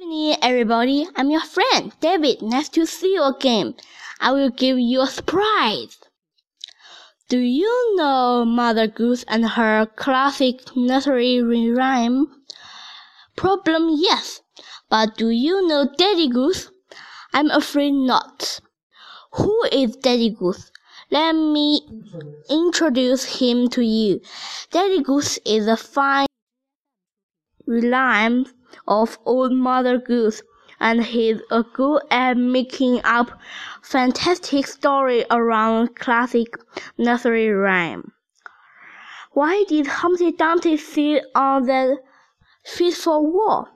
evening, everybody. I'm your friend, David. Nice to see you again. I will give you a surprise. Do you know Mother Goose and her classic nursery rhyme? Problem yes. But do you know Daddy Goose? I'm afraid not. Who is Daddy Goose? Let me introduce him to you. Daddy Goose is a fine rhyme of Old Mother Goose, and he's a good at making up fantastic story around classic nursery rhyme. Why did Humpty Dumpty sit on that fateful wall?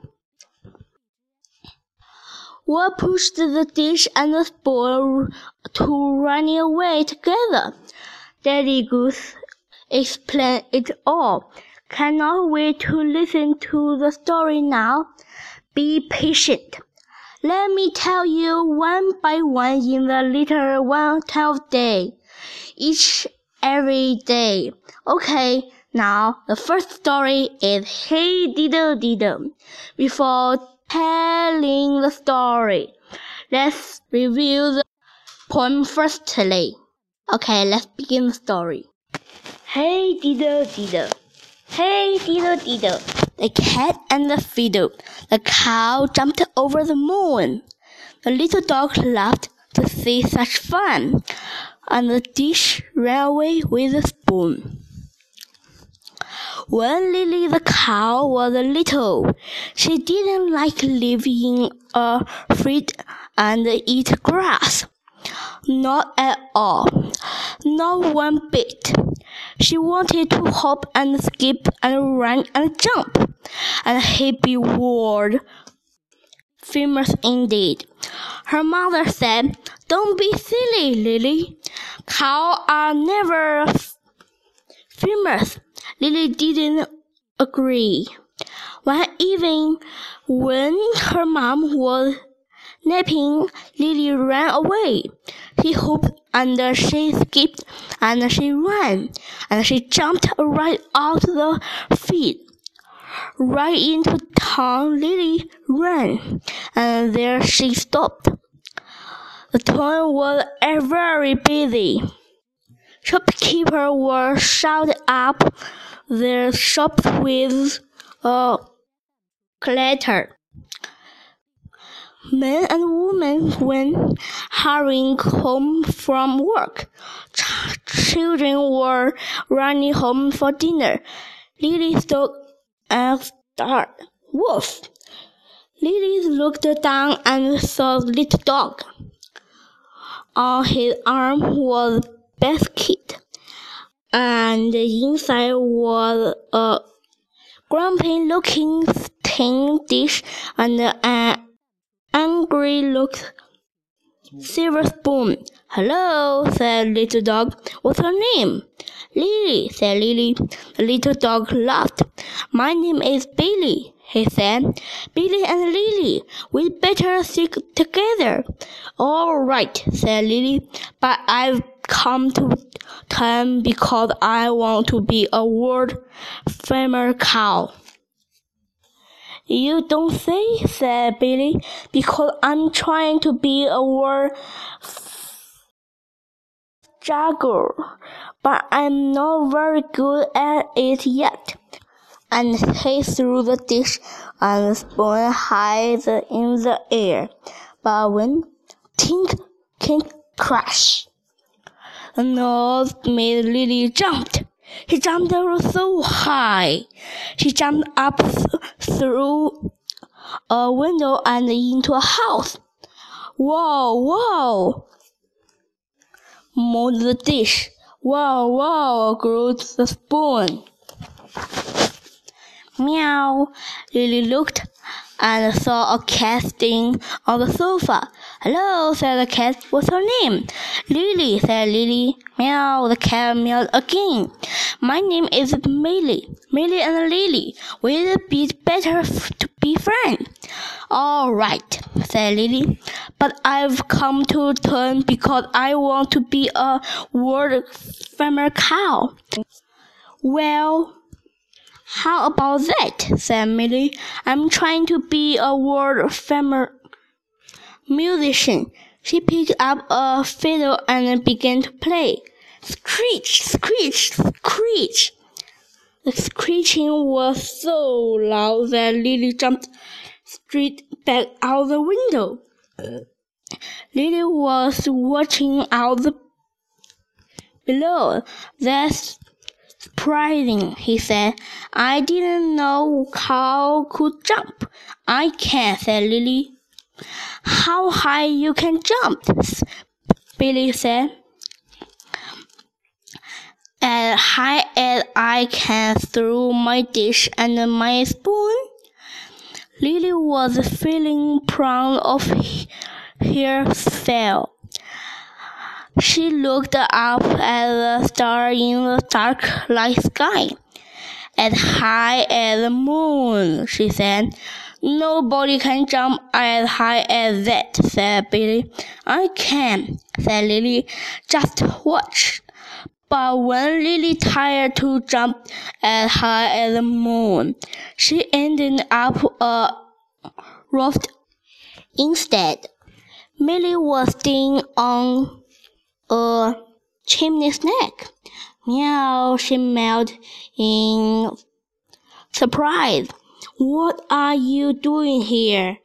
What pushed the dish and the spoon to running away together? Daddy Goose explained it all. Cannot wait to listen to the story now. Be patient. Let me tell you one by one in the little one twelve day. Each every day. Okay, now the first story is Hey Diddle Diddle. Before telling the story, let's review the poem firstly. Okay, let's begin the story. Hey Diddle Diddle. Hey diddle diddle, the cat and the fiddle. The cow jumped over the moon. The little dog laughed to see such fun, and the dish ran away with the spoon. When Lily the cow was little, she didn't like living a field and eat grass. Not at all. Not one bit. She wanted to hop and skip and run and jump, and happy word famous indeed. Her mother said, Don't be silly, Lily. Cows are never famous. Lily didn't agree. One evening, when her mom was napping, Lily ran away. She hopped and she skipped and she ran and she jumped right out the field. Right into town, Lily ran, and there she stopped. The town was very busy. Shopkeepers were shut up their shops with a clatter. Men and women went hurrying home from work. Ch- children were running home for dinner. Lily thought and start. Wolf. Lily looked down and saw the little dog. On his arm was a basket, and inside was a grumpy-looking tin dish and an angry look silver spoon. Hello, said little dog. What's your name? Lily, said Lily. The little dog laughed. My name is Billy, he said. Billy and Lily, we'd better stick together. All right, said Lily, but I've come to town because I want to be a world famous cow. You don't say, said Billy, because I'm trying to be a world jagger, but I'm not very good at it yet. And he threw the dish and the spoon high in the air. But when tink, tink, crash, the nose made Lily jumped. He jumped so high. She jumped up th through a window and into a house. Whoa, whoa! moaned the dish. Whoa, whoa! growled the spoon. Meow! Lily looked and saw a cat sitting on the sofa. Hello, said the cat. What's your name? Lily, said Lily. Meow, the cat meowed again. My name is Millie. Millie and Lily. We'd be better to be friends. All right, said Lily. But I've come to town because I want to be a world famous cow. Well, How about that? said Milly. I'm trying to be a world famous musician. She picked up a fiddle and began to play. Screech, screech, screech. The screeching was so loud that Lily jumped straight back out the window. Lily was watching out the below. That's surprising, he said. I didn't know cow could jump. I can, said Lily. How high you can jump? Billy said. As high as I can throw my dish and my spoon. Lily was feeling proud of herself. She looked up at the star in the dark night sky. As high as the moon, she said. Nobody can jump as high as that, said Billy. I can, said Lily. Just watch. But when Lily tried to jump as high as the moon, she ended up a raft instead. Milly was sitting on a chimney snack. Meow, she meowed in surprise. What are you doing here?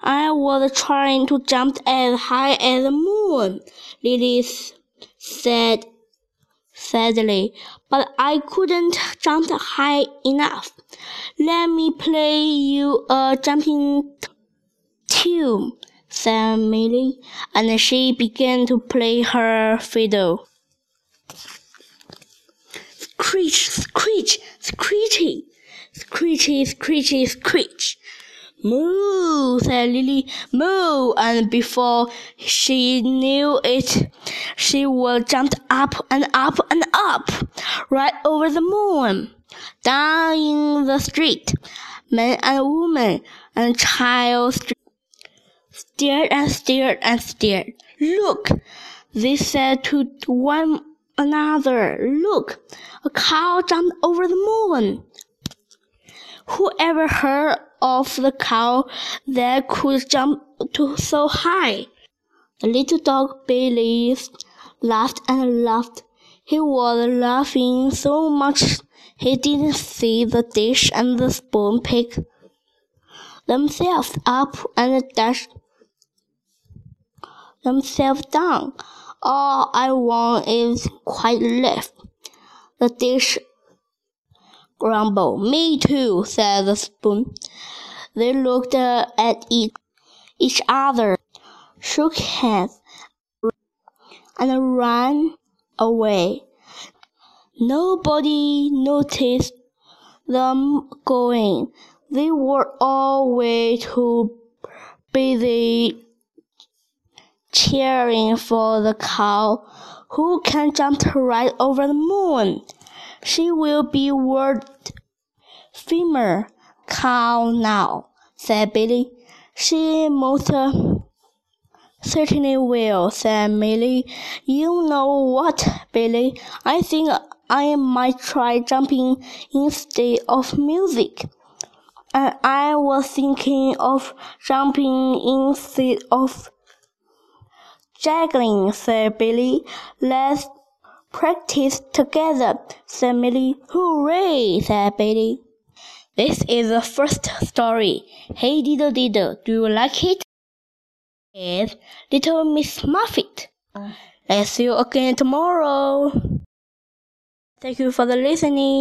I was trying to jump as high as the moon, Lily said sadly, but I couldn't jump high enough. Let me play you a jumping tune said Milly, and she began to play her fiddle. Screech, screech, screechy, screechy, screechy, screech. Moo, said Lily, moo, and before she knew it, she was jumped up and up and up, right over the moon. Down in the street, men and women and child stared and stared and stared. Look, they said to one another, look, a cow jumped over the moon. Ever heard of the cow that could jump to so high? The little dog Billy laughed and laughed. He was laughing so much he didn't see the dish and the spoon pick themselves up and dash themselves down. All I want is quiet left. The dish grumbled. Me too, said the spoon. They looked at each other, shook hands, and ran away. Nobody noticed them going. They were all way too busy cheering for the cow who can jump right over the moon. She will be world famous cow now, said Billy. She most certainly will, said Milly. You know what, Billy? I think I might try jumping instead of music. And I was thinking of jumping instead of Juggling, said Billy. Let's practice together, said Milly. Hooray, said Billy. This is the first story. Hey diddle diddle, do you like it? It's Little Miss Muffet. Oh. Let's see you again tomorrow. Thank you for the listening.